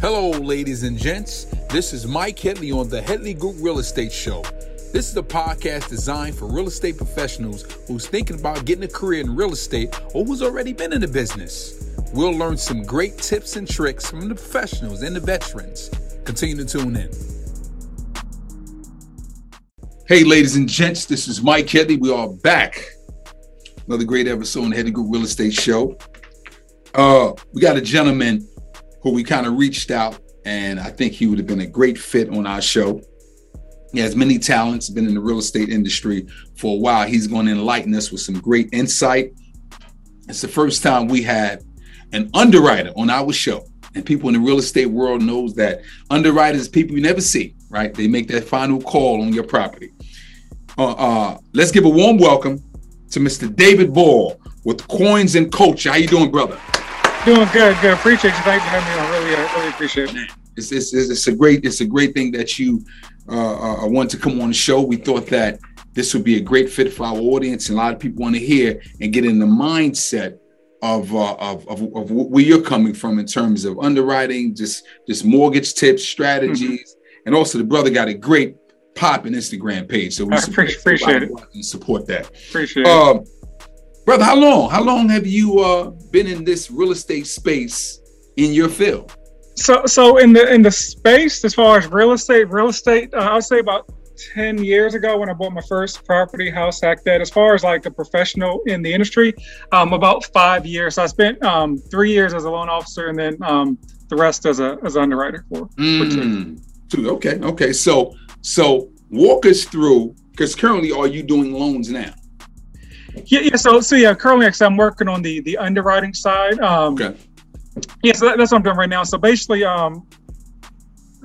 Hello, ladies and gents. This is Mike Headley on the Headley Group Real Estate Show. This is a podcast designed for real estate professionals who's thinking about getting a career in real estate or who's already been in the business. We'll learn some great tips and tricks from the professionals and the veterans. Continue to tune in. Hey, ladies and gents, this is Mike Headley. We are back. Another great episode on the Headley Group Real Estate Show. Uh, we got a gentleman who we kind of reached out, and I think he would have been a great fit on our show. He has many talents, been in the real estate industry for a while. He's going to enlighten us with some great insight. It's the first time we had an underwriter on our show. And people in the real estate world knows that underwriters people you never see, right? They make that final call on your property. Uh, uh, let's give a warm welcome to Mr. David Ball with Coins and Culture. How you doing, brother? Doing good, good. Appreciate you. Thanks for having me on. Really, uh, really appreciate it. It's, it's, it's a great it's a great thing that you uh, uh, want to come on the show. We thought that this would be a great fit for our audience, and a lot of people want to hear and get in the mindset of, uh, of, of, of where you're coming from in terms of underwriting, just just mortgage tips, strategies, mm-hmm. and also the brother got a great pop and Instagram page, so we appreciate, appreciate it and support that. Appreciate um, it. Brother, how long? How long have you uh, been in this real estate space in your field? So, so in the in the space as far as real estate, real estate, uh, I would say about ten years ago when I bought my first property, house hack that. As far as like a professional in the industry, um, about five years. So I spent um, three years as a loan officer, and then um, the rest as a as an underwriter for, mm, for two. two. Okay, okay. So, so walk us through because currently, are you doing loans now? Yeah, yeah. So, so yeah, currently, actually, I'm working on the the underwriting side. Um, okay. Yeah, so that, that's what I'm doing right now. So basically, um,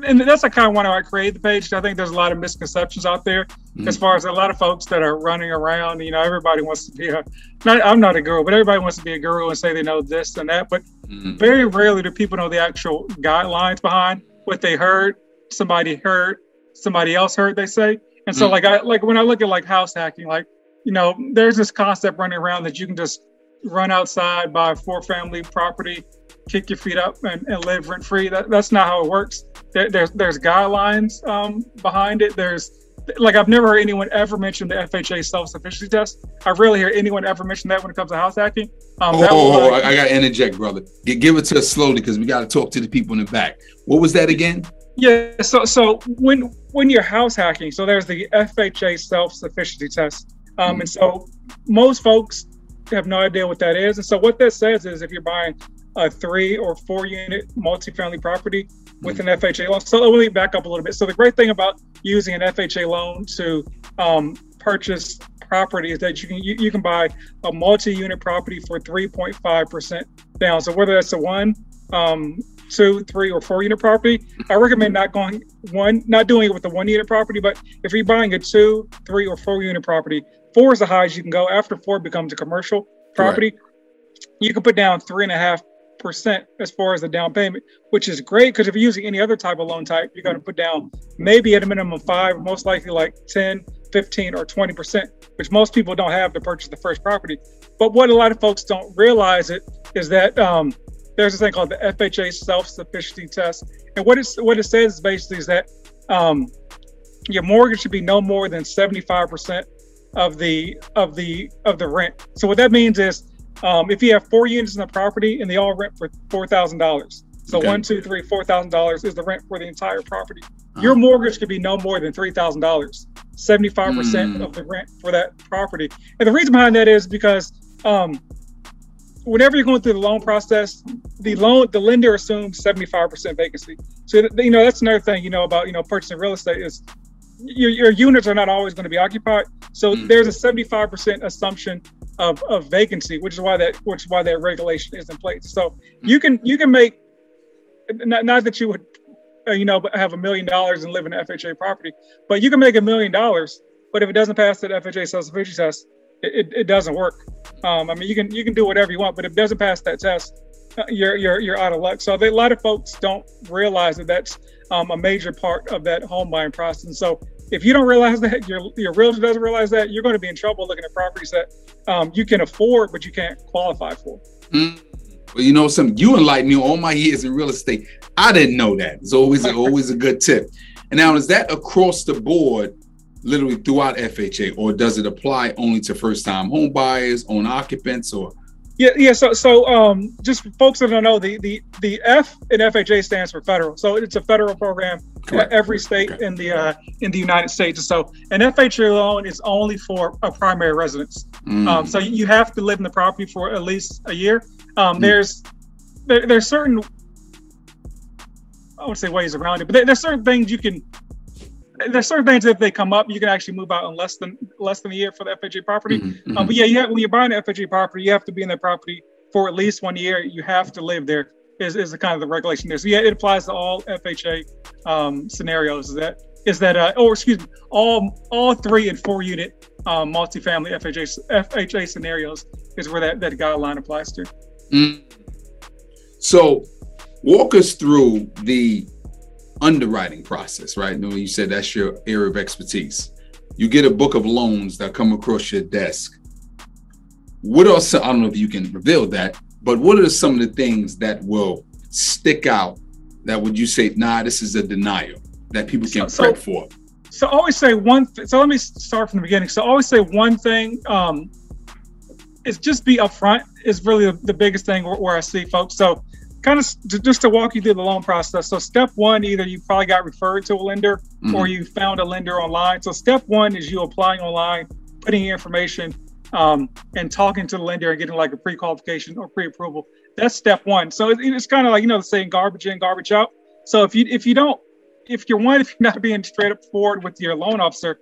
and that's the kind of why I created the page. I think there's a lot of misconceptions out there mm-hmm. as far as a lot of folks that are running around. You know, everybody wants to be a. Not, I'm not a girl, but everybody wants to be a girl and say they know this and that. But mm-hmm. very rarely do people know the actual guidelines behind what they heard, somebody heard, somebody else heard. They say, and so mm-hmm. like I like when I look at like house hacking, like you know, there's this concept running around that you can just run outside, buy a four family property, kick your feet up, and, and live rent free. That, that's not how it works. There, there's there's guidelines um, behind it. There's like I've never heard anyone ever mention the FHA self sufficiency test. I rarely hear anyone ever mention that when it comes to house hacking. Um, oh, oh, oh I, I got to interject, brother. give it to us slowly because we got to talk to the people in the back. What was that again? Yeah, so so when when you're house hacking, so there's the FHA self sufficiency test. Um, mm-hmm. And so most folks have no idea what that is. And so what that says is if you're buying a three or four unit multifamily property with mm-hmm. an FHA loan. So let me back up a little bit. So the great thing about using an FHA loan to um, purchase property is that you can you, you can buy a multi-unit property for 3.5% down. So whether that's a one, um, two, three, or four unit property, I recommend not going one, not doing it with the one unit property. But if you're buying a two, three, or four unit property, four is the highest you can go. After four becomes a commercial property, right. you can put down three and a half percent as far as the down payment, which is great because if you're using any other type of loan type, you're going to put down maybe at a minimum five, most likely like 10, 15, or 20 percent, which most people don't have to purchase the first property. But what a lot of folks don't realize it is that um, there's this thing called the FHA self-sufficiency test, and what it what it says basically is that um, your mortgage should be no more than 75 percent of the of the of the rent. So what that means is um, if you have four units in the property and they all rent for four thousand dollars. So okay. one, two, three, four thousand dollars is the rent for the entire property. Uh-huh. Your mortgage could be no more than three thousand dollars, seventy-five percent mm. of the rent for that property. And the reason behind that is because um, whenever you're going through the loan process, the loan the lender assumes seventy-five percent vacancy. So you know that's another thing you know about you know purchasing real estate is your, your units are not always going to be occupied. So mm. there's a 75% assumption of, of vacancy, which is why that which is why that regulation is in place. So you can you can make not, not that you would uh, you know have a million dollars and live in an FHA property, but you can make a million dollars. But if it doesn't pass that FHA self-sufficiency test, it, it, doesn't work. Um, I mean, you can you can do whatever you want, but if it doesn't pass that test, uh, you're you're you're out of luck. So they, a lot of folks don't realize that that's um, a major part of that home buying process. And so if you don't realize that, your your realtor doesn't realize that, you're going to be in trouble looking at properties that um, you can afford but you can't qualify for. Mm. Well, you know something. You enlightened me all my years in real estate. I didn't know that. It's always always a good tip. And now is that across the board, literally throughout FHA, or does it apply only to first time home buyers, own occupants, or yeah, yeah. So, so um, just folks that don't know, the the the F in FHA stands for federal. So it's a federal program. Correct. Every state okay. in the uh, in the United States. So an FHA loan is only for a primary residence. Mm. Um, so you have to live in the property for at least a year. Um, mm. There's there, there's certain I would say ways around it, but there, there's certain things you can there's certain things if they come up, you can actually move out in less than less than a year for the FHA property. Mm-hmm. Um, but yeah, you have, when you're buying an FHA property, you have to be in that property for at least one year. You have to live there. Is, is the kind of the regulation there. So yeah, it applies to all FHA um, scenarios. Is that is that uh, or excuse me, all all three and four unit um, multifamily FHA FHA scenarios is where that, that guideline applies to. Mm. So walk us through the underwriting process, right? You, know, you said that's your area of expertise. You get a book of loans that come across your desk. What some, I don't know if you can reveal that, but what are some of the things that will stick out that would you say, nah, this is a denial that people can so, prep so, for? So I always say one. Th- so let me start from the beginning. So I always say one thing um, is just be upfront is really the, the biggest thing where, where I see folks. So kind of just to walk you through the loan process. So step one, either you probably got referred to a lender mm-hmm. or you found a lender online. So step one is you applying online, putting your information um, and talking to the lender and getting like a pre-qualification or pre-approval. That's step one. So it's, it's kind of like you know the saying garbage in, garbage out. So if you if you don't if you're one if you're not being straight up forward with your loan officer,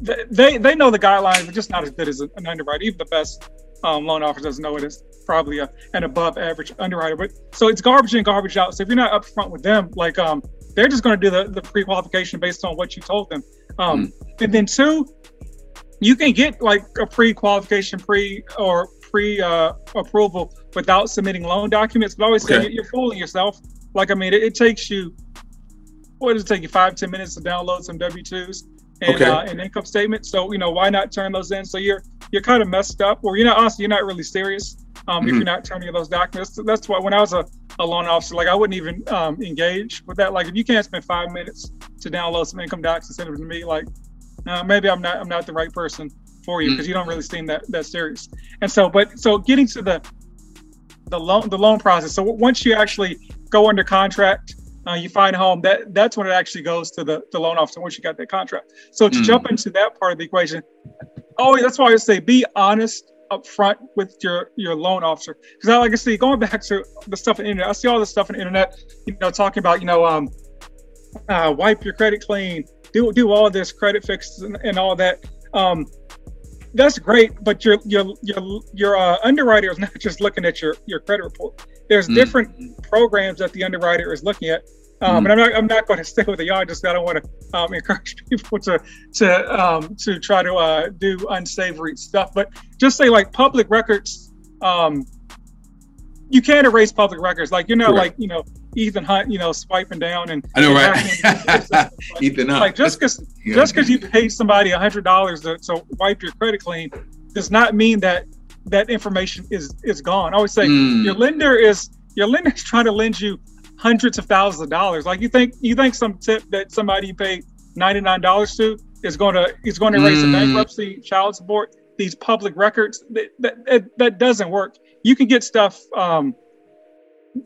they they know the guidelines, but just not as good as an underwriter. Even the best um, loan officer doesn't know it is probably a, an above average underwriter. But so it's garbage in, garbage out. So if you're not upfront with them, like um, they're just going to do the, the pre qualification based on what you told them. Um, mm. And then two, you can get like a pre qualification, pre or pre uh, approval without submitting loan documents. But I always okay. say you're fooling yourself. Like I mean, it, it takes you what does it take you five ten minutes to download some W twos and okay. uh, an income statement. So you know why not turn those in? So you're you're kind of messed up, or you're not honestly you're not really serious um, mm-hmm. if you're not turning those documents. That's why when I was a, a loan officer, like I wouldn't even um, engage with that. Like if you can't spend five minutes to download some income docs and send them to me, like uh, maybe I'm not I'm not the right person for you because mm-hmm. you don't really seem that that serious. And so, but so getting to the the loan the loan process. So once you actually go under contract uh, you find a home, that that's when it actually goes to the, the loan officer once you got that contract. So to mm. jump into that part of the equation, oh, that's why I say be honest up front with your your loan officer. Because I like I see going back to the stuff in the internet, I see all this stuff in the internet, you know, talking about, you know, um, uh, wipe your credit clean, do do all this credit fixes and, and all that. Um, that's great, but your your your your uh, underwriter is not just looking at your your credit report. There's mm. different programs that the underwriter is looking at. Um. And I'm not I'm not going to stick with the yard. Just I don't want to um, encourage people to to um, to try to uh, do unsavory stuff. But just say like public records. Um, you can't erase public records. Like you're not Correct. like you know Ethan Hunt, you know, swiping down and I know, right? like, Ethan Hunt. Like just because yeah. just because you pay somebody a hundred dollars to, to wipe your credit clean does not mean that that information is is gone. I always say mm. your lender is your lender is trying to lend you hundreds of thousands of dollars. Like you think you think some tip that somebody you paid ninety nine dollars to is going to is going to raise mm. a bankruptcy, child support, these public records. That, that that doesn't work. You can get stuff. Um,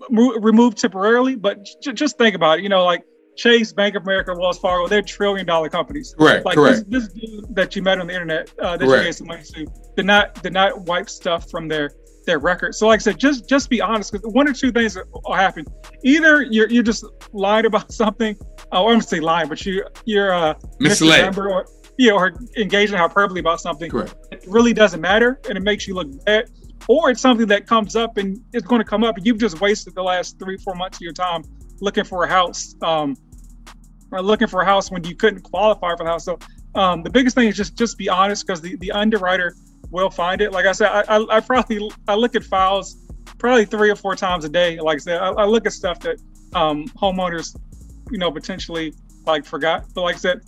removed temporarily, but j- just think about it. You know, like Chase, Bank of America, Wells Fargo, they're trillion dollar companies. Correct. Like correct. This, this dude that you met on the internet uh, that correct. you gave some money to did not did not wipe stuff from their their record. So like I said, just just be honest because one or two things will happen. Either you're you just lied about something, or I'm gonna say lying, but you you're uh misled or yeah, or engaging hyperbole about something. Correct. It really doesn't matter, and it makes you look bad or it's something that comes up and it's going to come up and you've just wasted the last three four months of your time looking for a house um, or looking for a house when you couldn't qualify for the house so um, the biggest thing is just just be honest because the, the underwriter will find it like i said I, I, I, probably i look at files probably three or four times a day like i said i, I look at stuff that um, homeowners you know potentially like forgot but like i said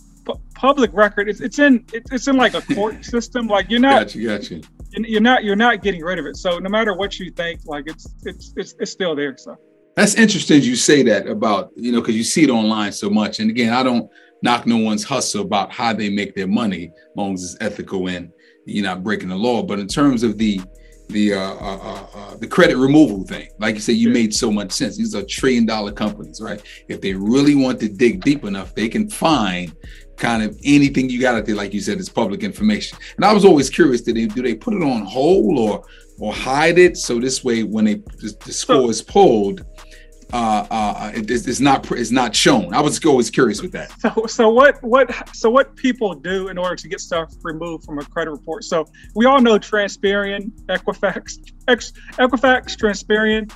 public record. It's, it's in it's in like a court system. Like you're not. Gotcha, gotcha. You're not you're not getting rid of it. So no matter what you think, like it's it's it's, it's still there. So that's interesting. You say that about you know because you see it online so much. And again, I don't knock no one's hustle about how they make their money, as long as it's ethical and you're not breaking the law. But in terms of the the uh, uh, uh, uh, the credit removal thing. Like you said, you made so much sense. These are trillion dollar companies, right? If they really want to dig deep enough, they can find kind of anything you got out there. Like you said, it's public information. And I was always curious: did they do they put it on hold or or hide it so this way when they the score is pulled? Uh, uh, it, it's not it's not shown. I was always curious with that. So, so what what so what people do in order to get stuff removed from a credit report? So we all know Transperian, Equifax, Ex, Equifax, Transperian,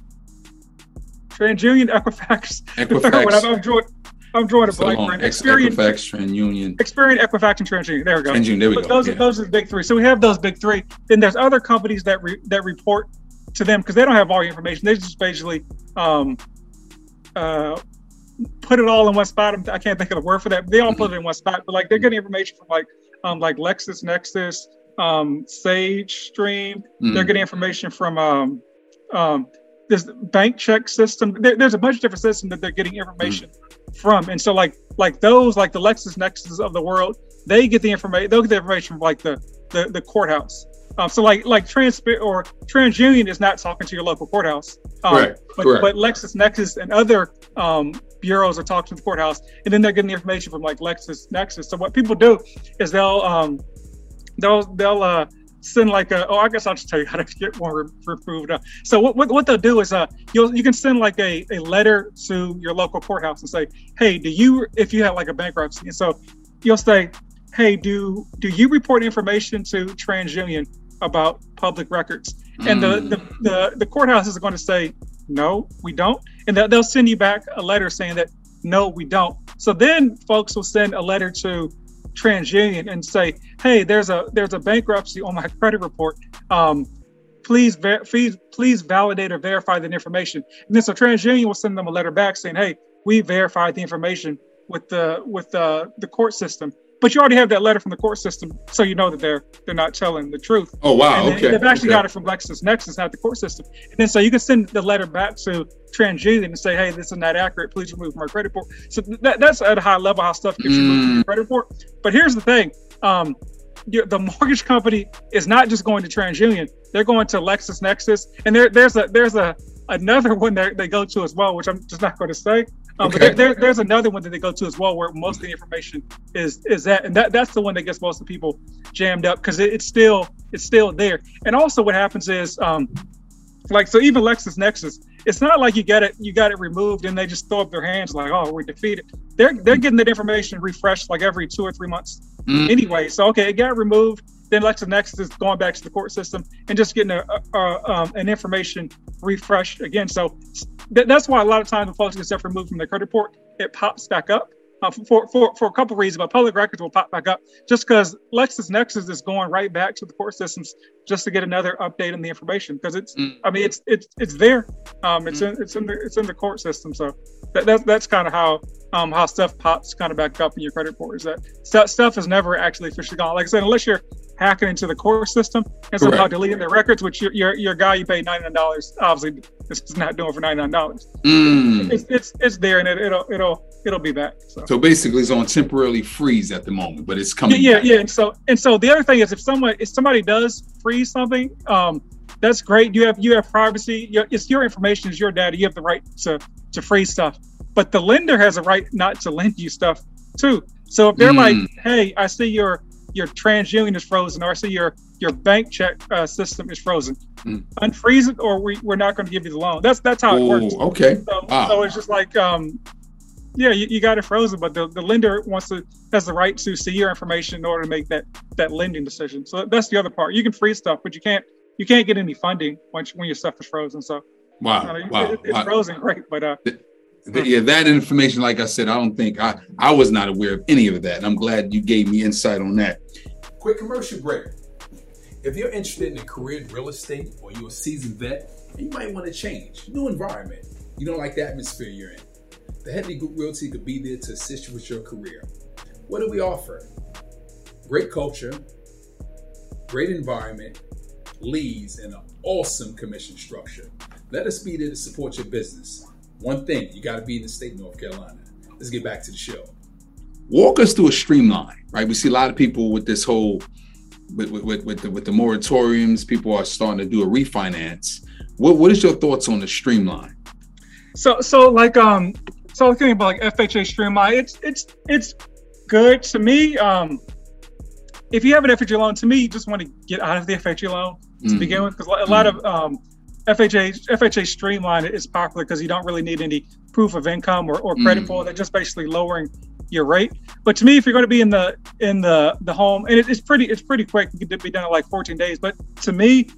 TransUnion, Equifax. Equifax. I'm drawing, I'm drawing a blank. Experian, Equifax, TransUnion. Experian, Equifax, and TransUnion. There we go. TransUnion. There we go. Those yeah. are those are the big three. So we have those big three. Then there's other companies that re, that report to them because they don't have all the information. They just basically um, uh, put it all in one spot. I can't think of the word for that. They all put it in one spot, but like they're getting information from like um, like LexisNexis, um, Sage Stream. Mm-hmm. They're getting information from um, um, this bank check system. There, there's a bunch of different systems that they're getting information mm-hmm. from, and so like like those like the LexisNexis of the world, they get the information. They'll get the information from like the the, the courthouse. Um, so like like trans or TransUnion is not talking to your local courthouse, um, right. but Correct. but LexisNexis and other um, bureaus are talking to the courthouse, and then they're getting the information from like LexisNexis. So what people do is they'll um, they'll they'll uh, send like a oh I guess I'll just tell you how to get one removed. Uh, so what, what, what they'll do is uh you you can send like a, a letter to your local courthouse and say hey do you if you have like a bankruptcy and so you'll say hey do do you report information to TransUnion about public records. And the, the, hmm. the, the courthouse is going to say, no, we don't. And they'll send you back a letter saying that, no, we don't. So then folks will send a letter to TransUnion and say, hey, there's a there's a bankruptcy on my credit report. Um, please, ver- please, please validate or verify that information. And then so TransUnion will send them a letter back saying, hey, we verified the information with the with the the court system but you already have that letter from the court system, so you know that they're they're not telling the truth. Oh wow, and okay. They've actually okay. got it from LexisNexis, not the court system. And then so you can send the letter back to TransUnion and say, hey, this is not accurate. Please remove from our credit report. So that, that's at a high level how stuff gets mm. removed from your credit report. But here's the thing. Um, the mortgage company is not just going to TransUnion; they're going to LexisNexis, and there, there's a there's a another one that they go to as well, which I'm just not going to say. Um, okay. But there, there, there's another one that they go to as well, where most of the information is is that, and that that's the one that gets most of the people jammed up because it, it's still it's still there. And also, what happens is, um, like, so even Lexus LexisNexis, it's not like you get it you got it removed and they just throw up their hands like, oh, we're defeated. They're they're getting that information refreshed like every two or three months mm. anyway. So okay, it got removed then LexisNexis is going back to the court system and just getting a, a, a um, an information refreshed again. So th- that's why a lot of times when folks get stuff removed from their credit report, it pops back up. Uh, for, for, for a couple of reasons, but public records will pop back up just because LexisNexis is going right back to the court systems just to get another update on the information because it's, mm. I mean, it's it's it's there, um, it's mm. in it's in the it's in the court system. So that, that that's kind of how um how stuff pops kind of back up in your credit report is that stuff stuff is never actually officially gone. Like I said, unless you're hacking into the core system and somehow Correct. deleting the records, which your, your, your guy you paid $99 obviously this is not doing for $99. Mm. It's, it's, it's there and it, will it'll, it'll be back. So. so. basically it's on temporarily freeze at the moment, but it's coming. Yeah. Back. Yeah. And so, and so the other thing is if someone, if somebody does freeze something, um, that's great. You have, you have privacy. It's your information. It's your data. You have the right to, to freeze stuff, but the lender has a right not to lend you stuff too. So if they're mm. like, Hey, I see your, your TransUnion is frozen, or I see your your bank check uh, system is frozen. Mm. Unfreeze it, or we, we're not going to give you the loan. That's that's how it works. Okay. So, wow. so it's just like, um, yeah, you, you got it frozen, but the, the lender wants to has the right to see your information in order to make that that lending decision. So that's the other part. You can freeze stuff, but you can't you can't get any funding once when your stuff is frozen. So wow, uh, wow, it, it's wow. frozen, great, but uh, yeah, that information, like I said, I don't think I I was not aware of any of that, and I'm glad you gave me insight on that. Quick commercial break. If you're interested in a career in real estate or you're a seasoned vet, you might want to change, new environment. You don't like the atmosphere you're in. The Headley Group Realty could be there to assist you with your career. What do we offer? Great culture, great environment, leads, and an awesome commission structure. Let us be there to support your business. One thing, you got to be in the state of North Carolina. Let's get back to the show. Walk us through a streamline, right? We see a lot of people with this whole, with, with, with, the, with the moratoriums, people are starting to do a refinance. What, what is your thoughts on the streamline? So, so like, um, so thinking about like FHA streamline. It's, it's, it's good to me. Um, if you have an FHA loan, to me, you just want to get out of the FHA loan to mm-hmm. begin with, because a lot mm-hmm. of um, FHA FHA Streamline is popular because you don't really need any proof of income or, or credit mm. pull. They're just basically lowering your rate. But to me, if you're going to be in the in the the home, and it, it's pretty it's pretty quick, it can be done in like 14 days. But to me,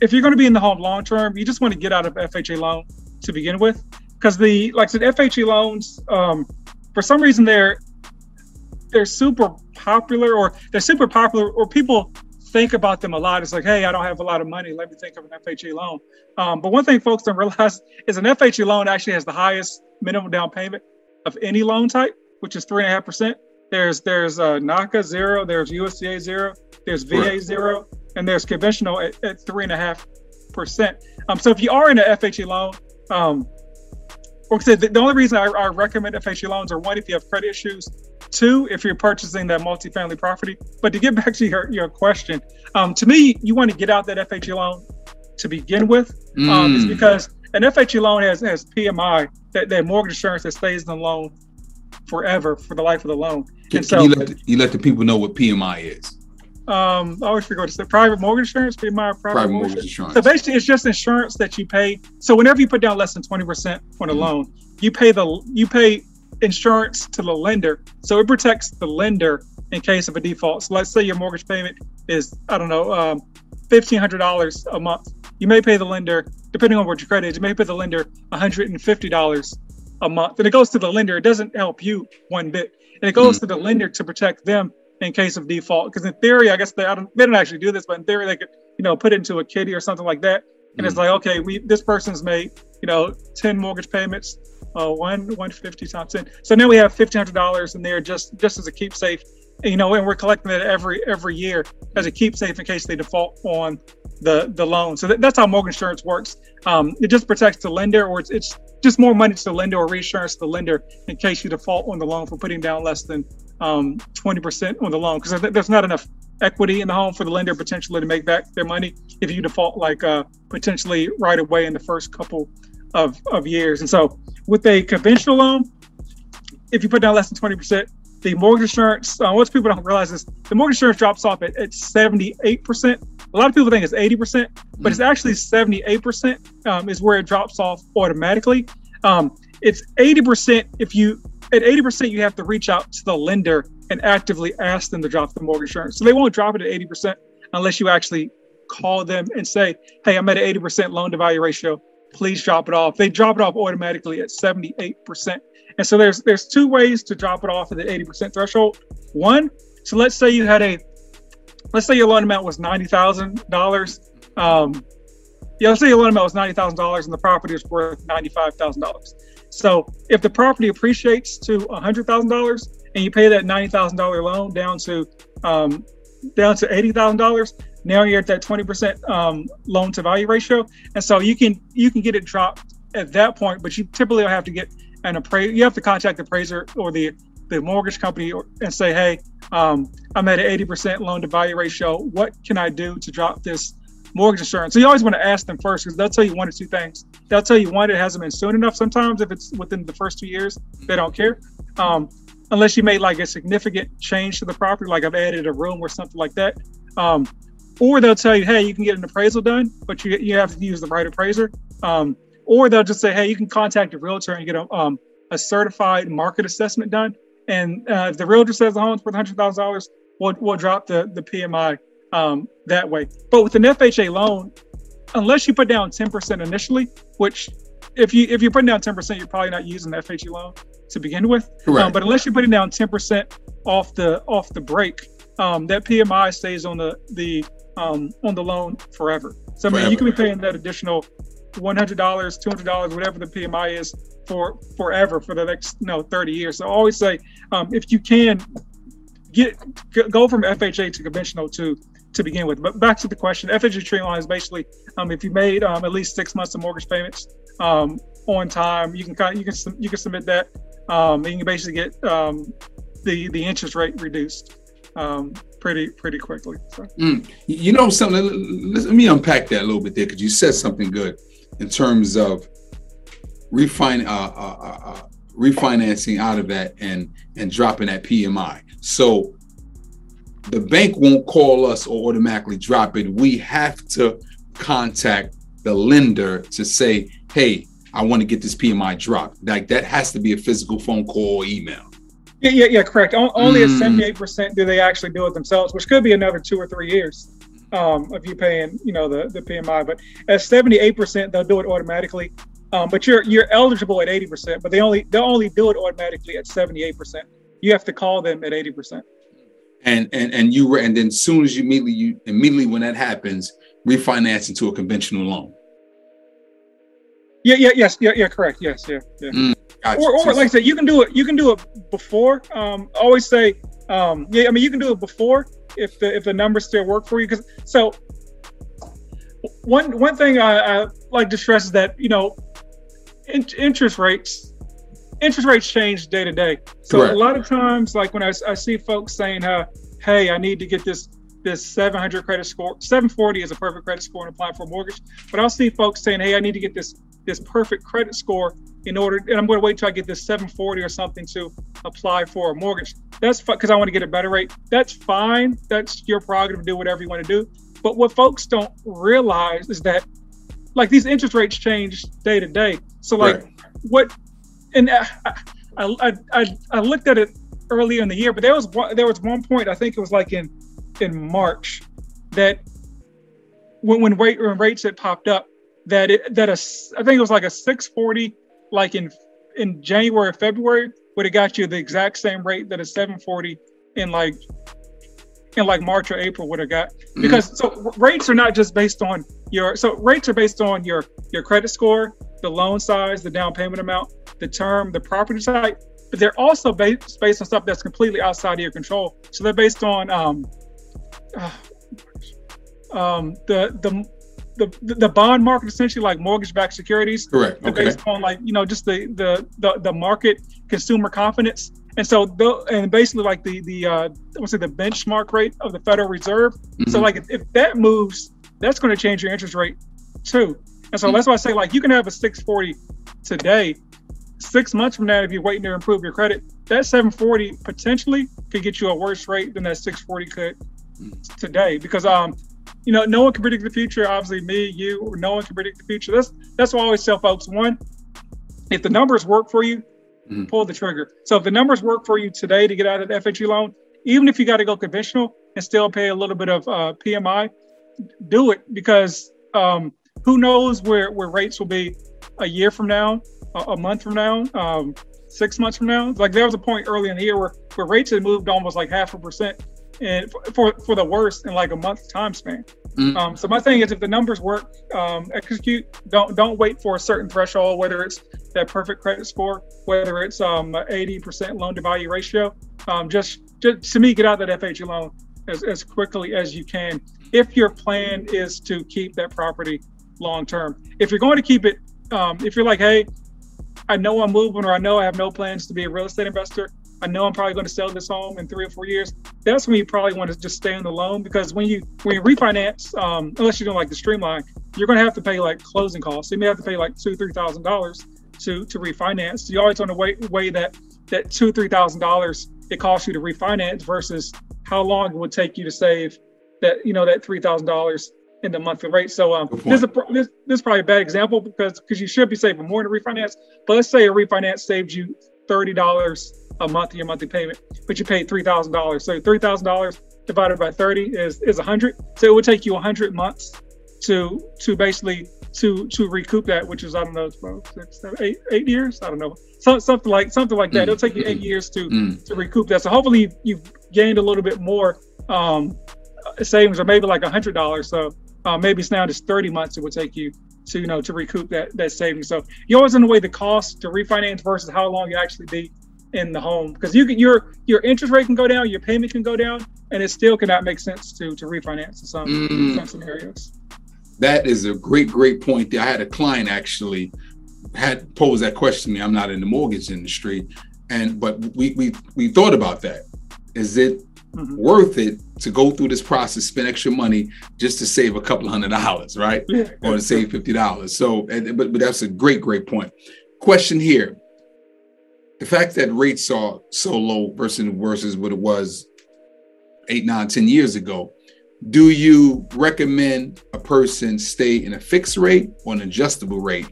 if you're going to be in the home long term, you just want to get out of FHA loan to begin with, because the like I said, FHA loans, um, for some reason they're they're super popular or they're super popular or people think about them a lot. It's like, hey, I don't have a lot of money. Let me think of an FHA loan. Um, but one thing folks don't realize is an FHA loan actually has the highest minimum down payment of any loan type, which is three and a half percent. There's there's uh, NACA zero, there's USDA zero, there's VA zero, and there's conventional at, at three and a half percent. Um, so if you are in an FHA loan, um, or the, the only reason I, I recommend FHA loans are one, if you have credit issues, Two, if you're purchasing that multifamily property. But to get back to your, your question, um, to me, you want to get out that FHA loan to begin with. Mm. Um, it's mm. because an FHA loan has, has PMI, that, that mortgage insurance that stays in the loan forever for the life of the loan. Can, so, you, let the, you let the people know what PMI is? Um, I always forget to say private mortgage insurance, PMI private, private mortgage, mortgage insurance. So basically, it's just insurance that you pay. So whenever you put down less than twenty percent on a mm loan, you pay the you pay insurance to the lender. So it protects the lender in case of a default. So let's say your mortgage payment is, I don't know, um, $1,500 a month. You may pay the lender, depending on what your credit is, you may pay the lender $150 a month. And it goes to the lender. It doesn't help you one bit. And it goes mm-hmm. to the lender to protect them in case of default. Because in theory, I guess they, I don't, they don't actually do this, but in theory, they could, you know, put it into a kitty or something like that. And mm-hmm. it's like, okay, we this person's made, you know, 10 mortgage payments uh, one 150 times 10. So now we have $1,500 in there just just as a keepsake, you know, and we're collecting it every every year as a keepsake in case they default on the the loan. So that, that's how mortgage insurance works. Um, it just protects the lender, or it's, it's just more money to the lender or reinsurance to the lender in case you default on the loan for putting down less than um, 20% on the loan because there's not enough equity in the home for the lender potentially to make back their money if you default like uh, potentially right away in the first couple of, of years. And so with a conventional loan, if you put down less than 20%, the mortgage insurance, uh, most people don't realize is the mortgage insurance drops off at, at 78%. A lot of people think it's 80%, but it's actually 78% um, is where it drops off automatically. Um, it's 80% if you, at 80%, you have to reach out to the lender and actively ask them to drop the mortgage insurance. So they won't drop it at 80% unless you actually call them and say, hey, I'm at an 80% loan to value ratio please drop it off. They drop it off automatically at 78%. And so there's there's two ways to drop it off at the 80% threshold. One, so let's say you had a let's say your loan amount was ninety thousand um, dollars. Yeah, let's say your loan amount was ninety thousand dollars and the property is worth ninety-five thousand dollars. So if the property appreciates to hundred thousand dollars and you pay that ninety thousand dollar loan down to um, down to eighty thousand dollars, now you're at that 20% um, loan to value ratio, and so you can you can get it dropped at that point. But you typically have to get an appraiser. You have to contact the appraiser or the the mortgage company and say, hey, um, I'm at an 80% loan to value ratio. What can I do to drop this mortgage insurance? So you always want to ask them first because they'll tell you one or two things. They'll tell you one, it hasn't been soon enough. Sometimes if it's within the first two years, they don't care. Um, unless you made like a significant change to the property, like I've added a room or something like that. Um, or they'll tell you, hey, you can get an appraisal done, but you, you have to use the right appraiser. Um, or they'll just say, hey, you can contact a realtor and get a, um, a certified market assessment done. And uh, if the realtor says the home's worth $100,000, we'll, we'll drop the, the PMI um, that way. But with an FHA loan, unless you put down 10% initially, which if you if you're putting down 10%, you're probably not using the FHA loan to begin with. Um, but unless you're putting down 10% off the off the break, um, that PMI stays on the the um, on the loan forever. So I mean, you can be paying that additional one hundred dollars, two hundred dollars, whatever the PMI is for forever for the next you know thirty years. So I always say um, if you can get go from FHA to conventional to to begin with. But back to the question, FHA streamline is basically um, if you made um, at least six months of mortgage payments um, on time, you can kind of, you can you can submit that, um, and you can basically get um, the the interest rate reduced um, pretty pretty quickly. So. Mm. You know something? Let me unpack that a little bit there because you said something good in terms of refine uh, uh, uh, uh, refinancing out of that and and dropping that PMI. So the bank won't call us or automatically drop it. We have to contact the lender to say, "Hey, I want to get this PMI dropped." Like that has to be a physical phone call or email. Yeah, yeah, yeah, correct. Only mm. at seventy-eight percent do they actually do it themselves, which could be another two or three years um, of you paying, you know, the the PMI. But at seventy-eight percent, they'll do it automatically. Um, but you're you're eligible at eighty percent, but they only they'll only do it automatically at seventy-eight percent. You have to call them at eighty percent. And and and you were and then soon as you immediately you immediately when that happens, refinance into a conventional loan. Yeah, yeah, yes, yeah, yeah, correct. Yes, yeah, yeah. Mm, gotcha. Or, or like I said, you can do it. You can do it before. Um, always say, um, yeah. I mean, you can do it before if the if the numbers still work for you. Because so one one thing I, I, like to stress is that you know in, interest rates interest rates change day to day. So Correct. a lot of times, like when I, I see folks saying, uh, "Hey, I need to get this this 700 credit score. 740 is a perfect credit score and apply for a mortgage." But I'll see folks saying, "Hey, I need to get this this perfect credit score in order, and I'm going to wait till I get this 740 or something to apply for a mortgage." That's because I want to get a better rate. That's fine. That's your prerogative to do whatever you want to do. But what folks don't realize is that, like, these interest rates change day to day. So, like, right. what and I, I, I, I looked at it earlier in the year, but there was one, there was one point I think it was like in in March that when when, rate, when rates had popped up that it that a I think it was like a 640 like in in January or February would have got you the exact same rate that a 740 in like in like March or April would have got mm-hmm. because mm-hmm. so rates are not just based on your so rates are based on your your credit score, the loan size, the down payment amount, the term, the property type, but they're also based based on stuff that's completely outside of your control. So they're based on um, uh, um, the the the, the bond market essentially like mortgage-backed securities. Correct. Okay. Based on like you know just the, the the the market consumer confidence, and so the, and basically like the the uh, what's it the benchmark rate of the Federal Reserve. Mm-hmm. So like if, if that moves, that's going to change your interest rate too. And so mm-hmm. that's why I say like you can have a 640 today, six months from now, if you're waiting to improve your credit, that 740 potentially could get you a worse rate than that 640 could today. Because um, you know, no one can predict the future. Obviously, me, you, or no one can predict the future. That's that's why I always tell folks: one, if the numbers work for you, mm-hmm. pull the trigger. So if the numbers work for you today to get out of the FHA loan, even if you got to go conventional and still pay a little bit of uh, PMI, do it because um, who knows where where rates will be a year from now a, month from now, um, six months from now. Like there was a point early in the year where, where rates had moved almost like half a percent and for, for the worst in like a month time span. Mm-hmm. Um, so my thing is, if the numbers work, um, execute. Don't don't wait for a certain threshold, whether it's that perfect credit score, whether it's um, 80% loan to value ratio. Um, just just to me, get out that FHA loan as, as quickly as you can. If your plan is to keep that property long term, if you're going to keep it, um, if you're like, hey, I know I'm moving or I know I have no plans to be a real estate investor. I know I'm probably going to sell this home in three or four years. That's when you probably want to just stay on the loan because when you when you refinance, um, unless you're doing like the streamline, you're going to have to pay like closing costs. you may have to pay like two three thousand dollars to to refinance. You always want to weigh, weigh that that two three thousand dollars it costs you to refinance versus how long it would take you to save that you know that three thousand dollars in the monthly rate. So um, this, is a, this, this is probably a bad example because because you should be saving more to refinance. But let's say a refinance saved you thirty dollars a month in your monthly payment, but you paid three thousand dollars. So three thousand dollars divided by thirty is is a hundred. So it would take you a hundred months to to basically to to recoup that, which is I don't know, six, seven, eight, eight years. I don't know, so, something like something like that. Mm. It'll take you eight years to mm. to recoup that. So hopefully you've gained a little bit more um, savings, or maybe like a hundred dollars. So uh, maybe it's now just 30 months it would take you to you know to recoup that that savings. So you always in the way the cost to refinance versus how long you actually be in the home because you can your your interest rate can go down, your payment can go down, and it still cannot make sense to to refinance in some, mm. some scenarios. That is a great great point. I had a client actually had posed that question to me. I'm not in the mortgage industry, and but we we we thought about that. Is it mm-hmm. worth it to go through this process, spend extra money just to save a couple hundred dollars, right? Yeah, or to save fifty dollars. So, but but that's a great great point. Question here: the fact that rates are so low versus versus what it was eight, nine, ten years ago. Do you recommend a person stay in a fixed rate or an adjustable rate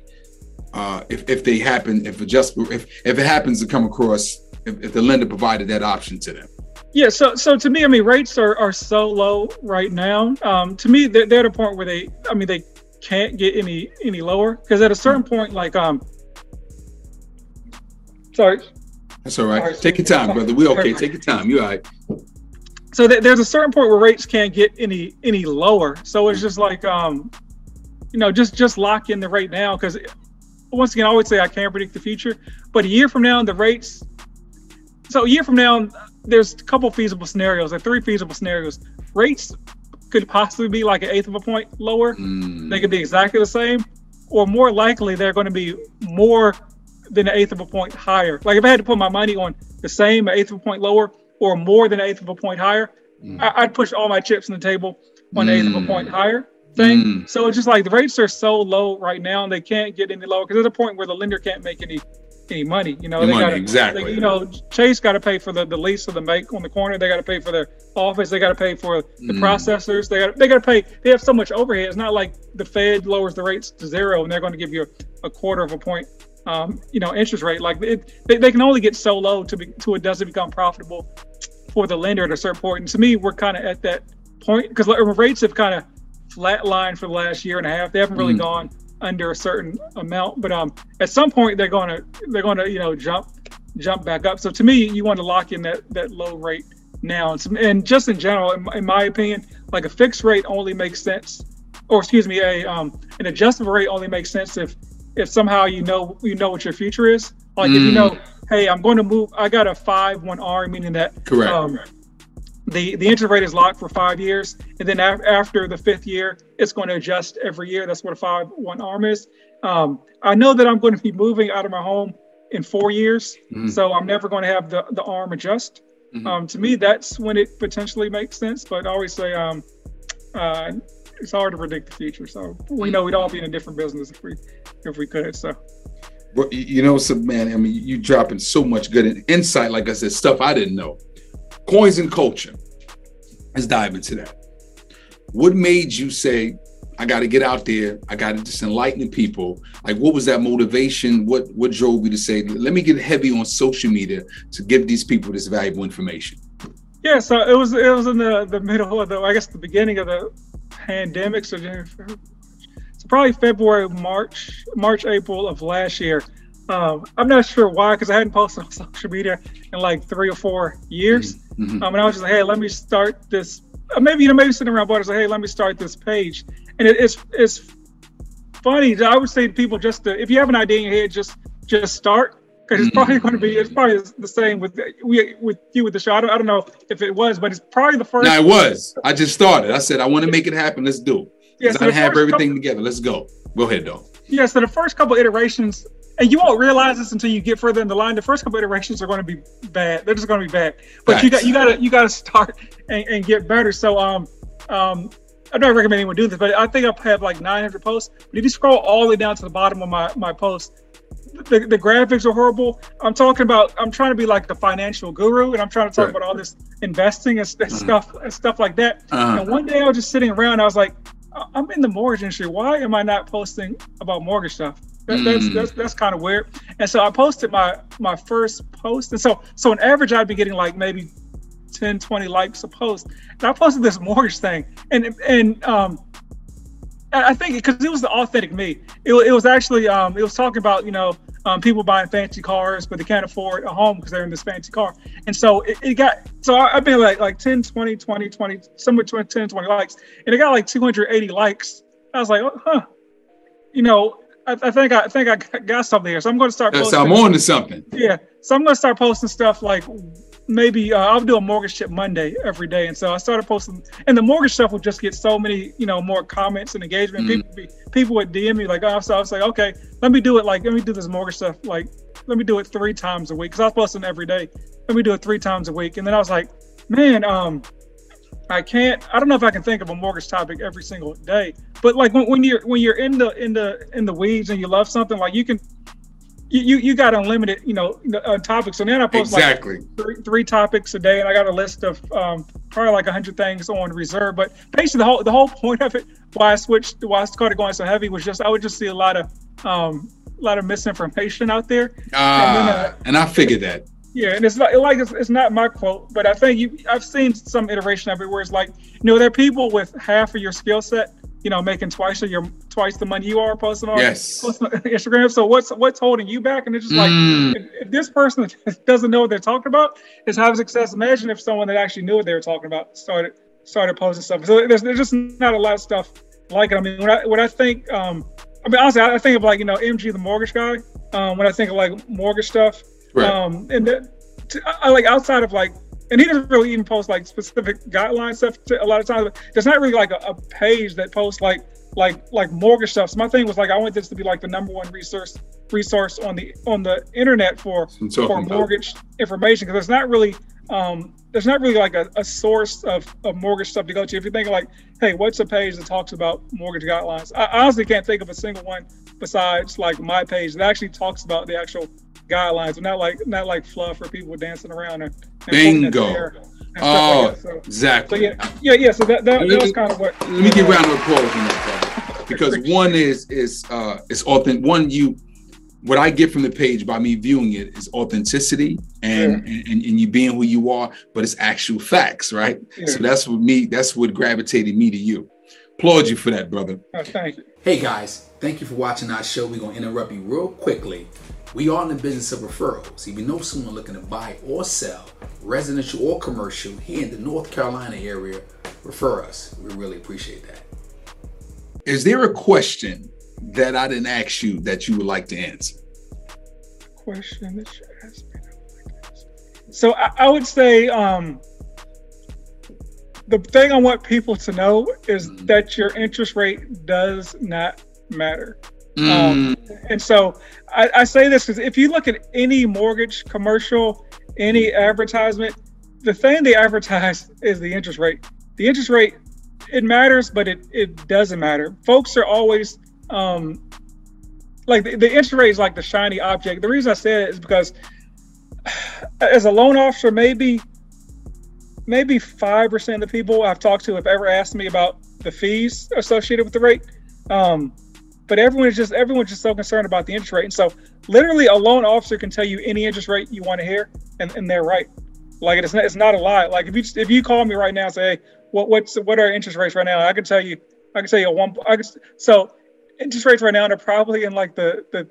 uh, if, if they happen if adjustable if if it happens to come across if, if the lender provided that option to them? Yeah, so so to me, I mean, rates are, are so low right now. Um, to me, they're, they're at a point where they, I mean, they can't get any any lower because at a certain point, like um, sorry. That's all right. Take your time, brother. We okay. Take your time. You all right. So th- there's a certain point where rates can't get any any lower. So it's just like um, you know, just just lock in the rate now because once again, I always say I can't predict the future, but a year from now, the rates. So a year from now, there's a couple feasible scenarios, like three feasible scenarios. Rates could possibly be like an eighth of a point lower. Mm. They could be exactly the same, or more likely they're going to be more than an eighth of a point higher. Like if I had to put my money on the same eighth of a point lower or more than an eighth of a point higher, mm. I, would push all my chips on the table on mm. eighth of a point mm. higher thing. Mm. So it's just like the rates are so low right now and they can't get any lower because there's a point where the lender can't make any any money. You know, the they got exactly. They, you know, Chase got to pay for the, the lease of the make on the corner. They got to pay for their office. They got to pay for the mm. processors. They got they got to pay. They have so much overhead. It's not like the Fed lowers the rates to zero and they're going to give you a, a quarter of a point. Um, you know, interest rate like it, they, they can only get so low to be to it doesn't become profitable for the lender at a certain point. And to me, we're kind of at that point because rates have kind of flatlined for the last year and a half. They haven't really mm. gone under a certain amount, but um, at some point they're going to they're going to you know jump jump back up. So to me, you want to lock in that that low rate now. And, some, and just in general, in, in, my opinion, like a fixed rate only makes sense, or excuse me, a um, an adjustable rate only makes sense if if somehow you know you know what your future is. Like mm. if you know, mm. hey, I'm going to move. I got a five one arm, meaning that correct. Um, the the interest rate is locked for five years, and then af- after the fifth year, it's going to adjust every year. That's what a five one arm is. Um, I know that I'm going to be moving out of my home in four years, mm-hmm. so I'm never going to have the the arm adjust. Mm-hmm. Um, to me, that's when it potentially makes sense. But I always say um, uh, it's hard to predict the future. So we know we'd all be in a different business if we if we could. So. Well, you know, so man, I mean, you dropping so much good insight. Like I said, stuff I didn't know coins and culture. Let's dive into that. What made you say, I got to get out there. I got to just enlighten people. Like, what was that motivation? What what drove you to say, let me get heavy on social media to give these people this valuable information? Yeah, so it was it was in the the middle of the I guess the beginning of the pandemic. So, so probably February, March, March, April of last year. Um, I'm not sure why, because I hadn't posted on social media in like three or four years. Mm-hmm. mm-hmm. Um, and I was just like, hey, let me start this. Uh, maybe you know, maybe sitting around board, like, hey, let me start this page. And it, it's it's funny. I would say to people just to, if you have an idea in your head, just just start because it's probably going to be it's probably the same with we with you with the show. I don't, I don't know if it was, but it's probably the first. No, it was. I just started. I said I want to make it happen. Let's do it. Yeah, so I have everything couple, together. Let's go. Go ahead, though. Yeah, so the first couple iterations and you won't realize this until you get further in the line. The first couple iterations are going to be bad. They're just going to be bad. But you got you got to you got to start and, and, get better. So um um I don't recommend anyone do this, but I think I have like 900 posts. But if you scroll all the way down to the bottom of my my post, the, the graphics are horrible. I'm talking about I'm trying to be like the financial guru, and I'm trying to talk about all this investing and, and uh-huh. stuff and stuff like that. Uh-huh. And one day I was just sitting around. I was like, I'm in the mortgage industry. Why am I not posting about mortgage stuff? That, that's mm. that's that's kind of weird. And so I posted my my first post, and so so on average I'd be getting like maybe 10, 20 likes a post. And I posted this mortgage thing, and and um, I think because it was the authentic me. It, it was actually um, it was talking about you know um, people buying fancy cars, but they can't afford a home because they're in this fancy car. And so it, it got so I, have been like like 10, 20, 20, 20, somewhere between 10, 20 likes, and it got like 280 likes. I was like, oh, huh, you know, I, I, think I, I think I got something here. So I'm going to start. Yes, I'm on to something. Yeah. So I'm going to start posting stuff like maybe uh, I'll do a mortgage tip Monday every day, and so I started posting, and the mortgage stuff would just get so many, you know, more comments and engagement. Mm-hmm. People, people would DM me like, oh, so I was like, okay, let me do it. Like, let me do this mortgage stuff. Like, let me do it three times a week because I was posting every day. Let me do it three times a week, and then I was like, man, um, I can't. I don't know if I can think of a mortgage topic every single day, but like when, when you're when you're in the in the in the weeds and you love something, like you can you you got unlimited, you know, uh, topics. So then I post exactly like three, three, topics a day, and I got a list of um, probably like hundred things on reserve. But basically, the whole the whole point of it, why I switched, why I started going so heavy, was just I would just see a lot of um, a lot of misinformation out there. Ah, and, then, uh, and I figured that. Yeah, and it's not like it's, it's not my quote, but I think you I've seen some iteration of it where it's like, you know, there are people with half of your skill set you know, making twice or your twice the money you are posting on, yes. posting on Instagram. So what's what's holding you back? And it's just mm. like if, if, this person doesn't know what they're talking about, is having success. Imagine if someone that actually knew what they were talking about started started posting stuff. So there's, there's just not a lot of stuff like it. I mean, when I when I think, um, I mean, honestly, I think of like you know MG the mortgage guy. Um, when I think of like mortgage stuff, right. um, and the, I like outside of like and he doesn't really even post like specific guideline stuff to, a lot of times. There's not really like a, a, page that posts like like like mortgage stuff. So my thing was like I want this to be like the number one resource resource on the on the internet for for mortgage about. information because there's not really um there's not really like a, a source of, of mortgage stuff to go to. If you think like, hey, what's a page that talks about mortgage guidelines? I honestly can't think of a single one besides like my page that actually talks about the actual guidelines, not like not like fluff or people dancing around and, and bingo. oh, like so, exactly. So yeah, yeah, yeah. So that, that, that was kind of what. Let me give round of applause on that, brother. Because one is is uh is authentic. One you what I get from the page by me viewing it is authenticity and, yeah. and, and you being who you are, but it's actual facts, right? Yeah. So that's what me, that's what gravitated me to you. Applaud you for that, brother. Oh, thank you. Hey guys, thank you for watching our show. We're gonna interrupt you real quickly we are in the business of referrals. If you know someone looking to buy or sell, residential or commercial, here in the North Carolina area, refer us. We really appreciate that. Is there a question that I didn't ask you that you would like to answer? Question that you asked me. So I, I would say um, the thing I want people to know is mm-hmm. that your interest rate does not matter. Um, mm. Um, and so I, I say this because if you look at any mortgage commercial, any advertisement, the thing they advertise is the interest rate. The interest rate, it matters, but it, it doesn't matter. Folks are always um, like the, the interest rate is like the shiny object. The reason I say it is because as a loan officer, maybe maybe five percent of the people I've talked to have ever asked me about the fees associated with the rate. Um, but everyone is just everyone's just so concerned about the interest rate. And so literally a loan officer can tell you any interest rate you want to hear and, and they're right. Like it's not it's not a lie. Like if you if you call me right now and say, hey, what what's what are interest rates right now? I can tell you I can tell you a one I can, so interest rates right now are probably in like the the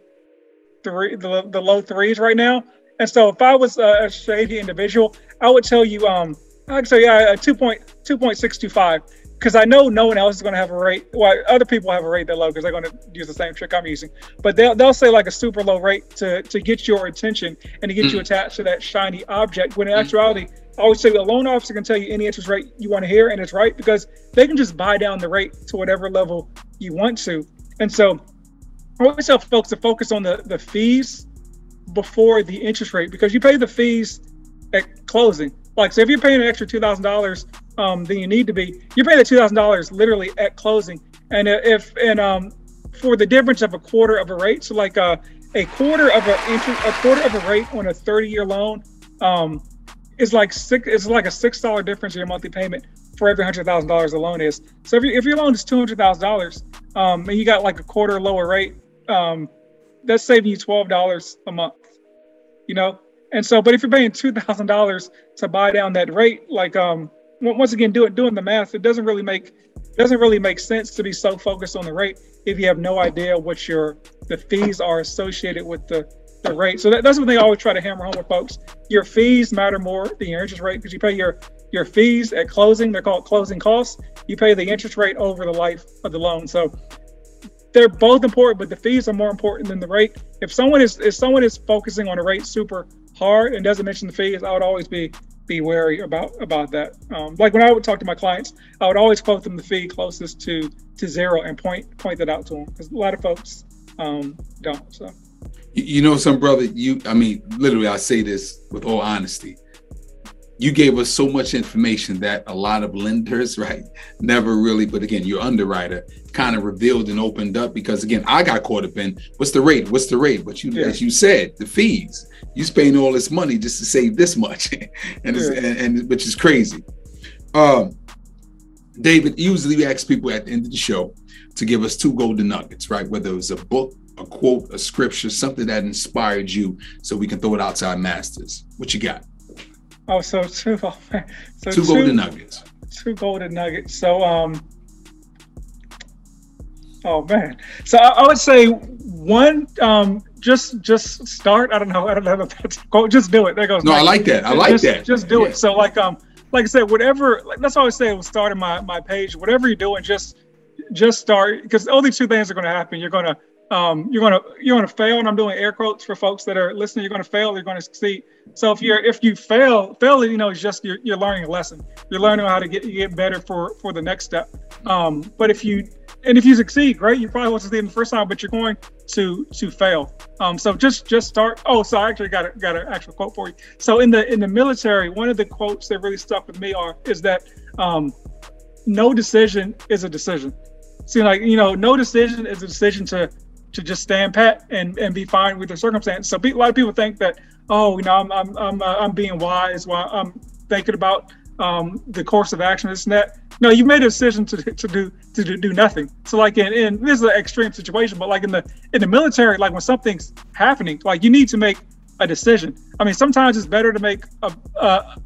three the, the low threes right now. And so if I was a, shady individual, I would tell you um I'd say yeah, a 2.2.625 because I know no one else is going to have a rate. Well, other people have a rate that low because they're going to use the same trick I'm using. But they'll they'll say like a super low rate to to get your attention and to get mm. you attached to that shiny object. When in actuality, I always say the loan officer can tell you any interest rate you want to hear, and it's right because they can just buy down the rate to whatever level you want to. And so, I always tell folks to focus on the the fees before the interest rate because you pay the fees at closing. Like, so if you're paying an extra two thousand dollars um, than you need to be, you're paying the two thousand dollars literally at closing. And if and um, for the difference of a quarter of a rate, so like a, uh, a quarter of a interest, a quarter of a rate on a 30 year loan um, is like six. It's like a six dollar difference in your monthly payment for every hundred thousand dollars the loan is. So if, you, if your loan is two hundred thousand dollars um, and you got like a quarter lower rate, um, that's saving you twelve dollars a month. You know, and so, but if you're paying two thousand dollars to buy down that rate, like um, once again, doing doing the math, it doesn't really make doesn't really make sense to be so focused on the rate if you have no idea what your the fees are associated with the the rate. So that, that's what they always try to hammer home with folks. Your fees matter more than your interest rate because you pay your your fees at closing. They're called closing costs. You pay the interest rate over the life of the loan. So they're both important, but the fees are more important than the rate. If someone is if someone is focusing on the rate super hard and doesn't mention the fees, I would always be be wary about about that. Um, like when I would talk to my clients, I would always quote them the fee closest to to zero and point point that out to them because a lot of folks um, don't. So, you know, some brother, you I mean, literally, I say this with all honesty you gave us so much information that a lot of lenders, right, never really, but again, your underwriter kind of revealed and opened up because again, I got caught up in what's the rate? What's the rate? But you, yeah. as you said, the fees. You spending all this money just to save this much, and, yeah. and, and which is crazy. Um, David, usually we ask people at the end of the show to give us two golden nuggets, right? Whether it was a book, a quote, a scripture, something that inspired you, so we can throw it out to our masters. What you got? Oh, so two, so two, two golden nuggets. Two golden nuggets. So, um, oh man. So I, I would say one, um, just just start. I don't know. I don't know. Go, just do it. There goes. No, I like that. I like just, that. Just do yeah. it. So like um, like I said, whatever. Like, that's I say. Was starting my my page. Whatever you're doing, just just start because only two things are going to happen. You're going to um, you're gonna you're gonna fail, and I'm doing air quotes for folks that are listening. You're gonna fail, you're gonna succeed. So if you're if you fail, fail, you know, it's just you're, you're learning a lesson. You're learning how to get get better for for the next step. Um, but if you and if you succeed, great. You probably won't succeed in the first time, but you're going to to fail. Um, so just just start. Oh, so I actually got a, got an actual quote for you. So in the in the military, one of the quotes that really stuck with me are is that um, no decision is a decision. See, like you know, no decision is a decision to to just stand pat and, and be fine with the circumstance. So a lot of people think that, oh, you know, I'm I'm I'm, uh, I'm being wise while I'm thinking about um, the course of action. This that. No, you made a decision to, to do to do, do nothing. So like in, in this is an extreme situation, but like in the in the military, like when something's happening, like you need to make a decision. I mean, sometimes it's better to make a a,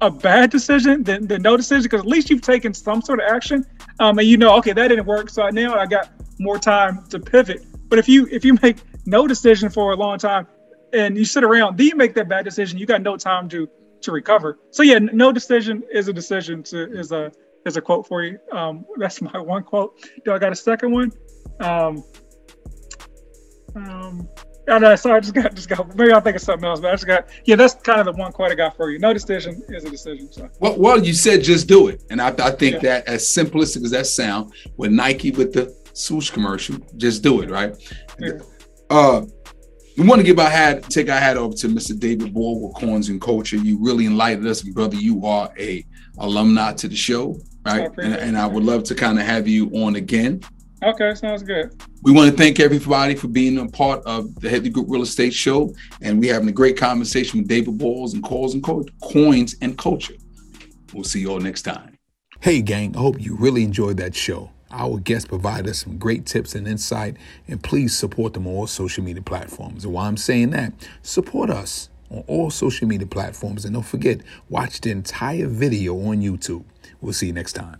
a bad decision than, than no decision because at least you've taken some sort of action, um, and you know, okay, that didn't work. So now I got more time to pivot. But if you if you make no decision for a long time and you sit around, then you make that bad decision. You got no time to to recover. So yeah, no decision is a decision. To is a is a quote for you. Um, that's my one quote. Do I got a second one? Um, um, oh, no, sorry, I just got just got. Maybe I'll think of something else, but I just got. Yeah, that's kind of the one quote I got for you. No decision is a decision. So. Well, well, you said just do it, and I, I think yeah. that as simplistic as that sound, with Nike with the swoosh commercial. Just do it, right? Yeah. Uh, we want to give our hat, take our hat over to Mr. David Ball with Coins and Culture. You really enlightened us, and brother, you are a alumni to the show, right? And, and I would love to kind of have you on again. Okay, sounds good. We want to thank everybody for being a part of the Headley Group Real Estate Show, and we're having a great conversation with David Balls and Calls and Co- Coins and Culture. We'll see you all next time. Hey, gang! I hope you really enjoyed that show. Our guests provide us some great tips and insight, and please support them on all social media platforms. And while I'm saying that, support us on all social media platforms. And don't forget, watch the entire video on YouTube. We'll see you next time.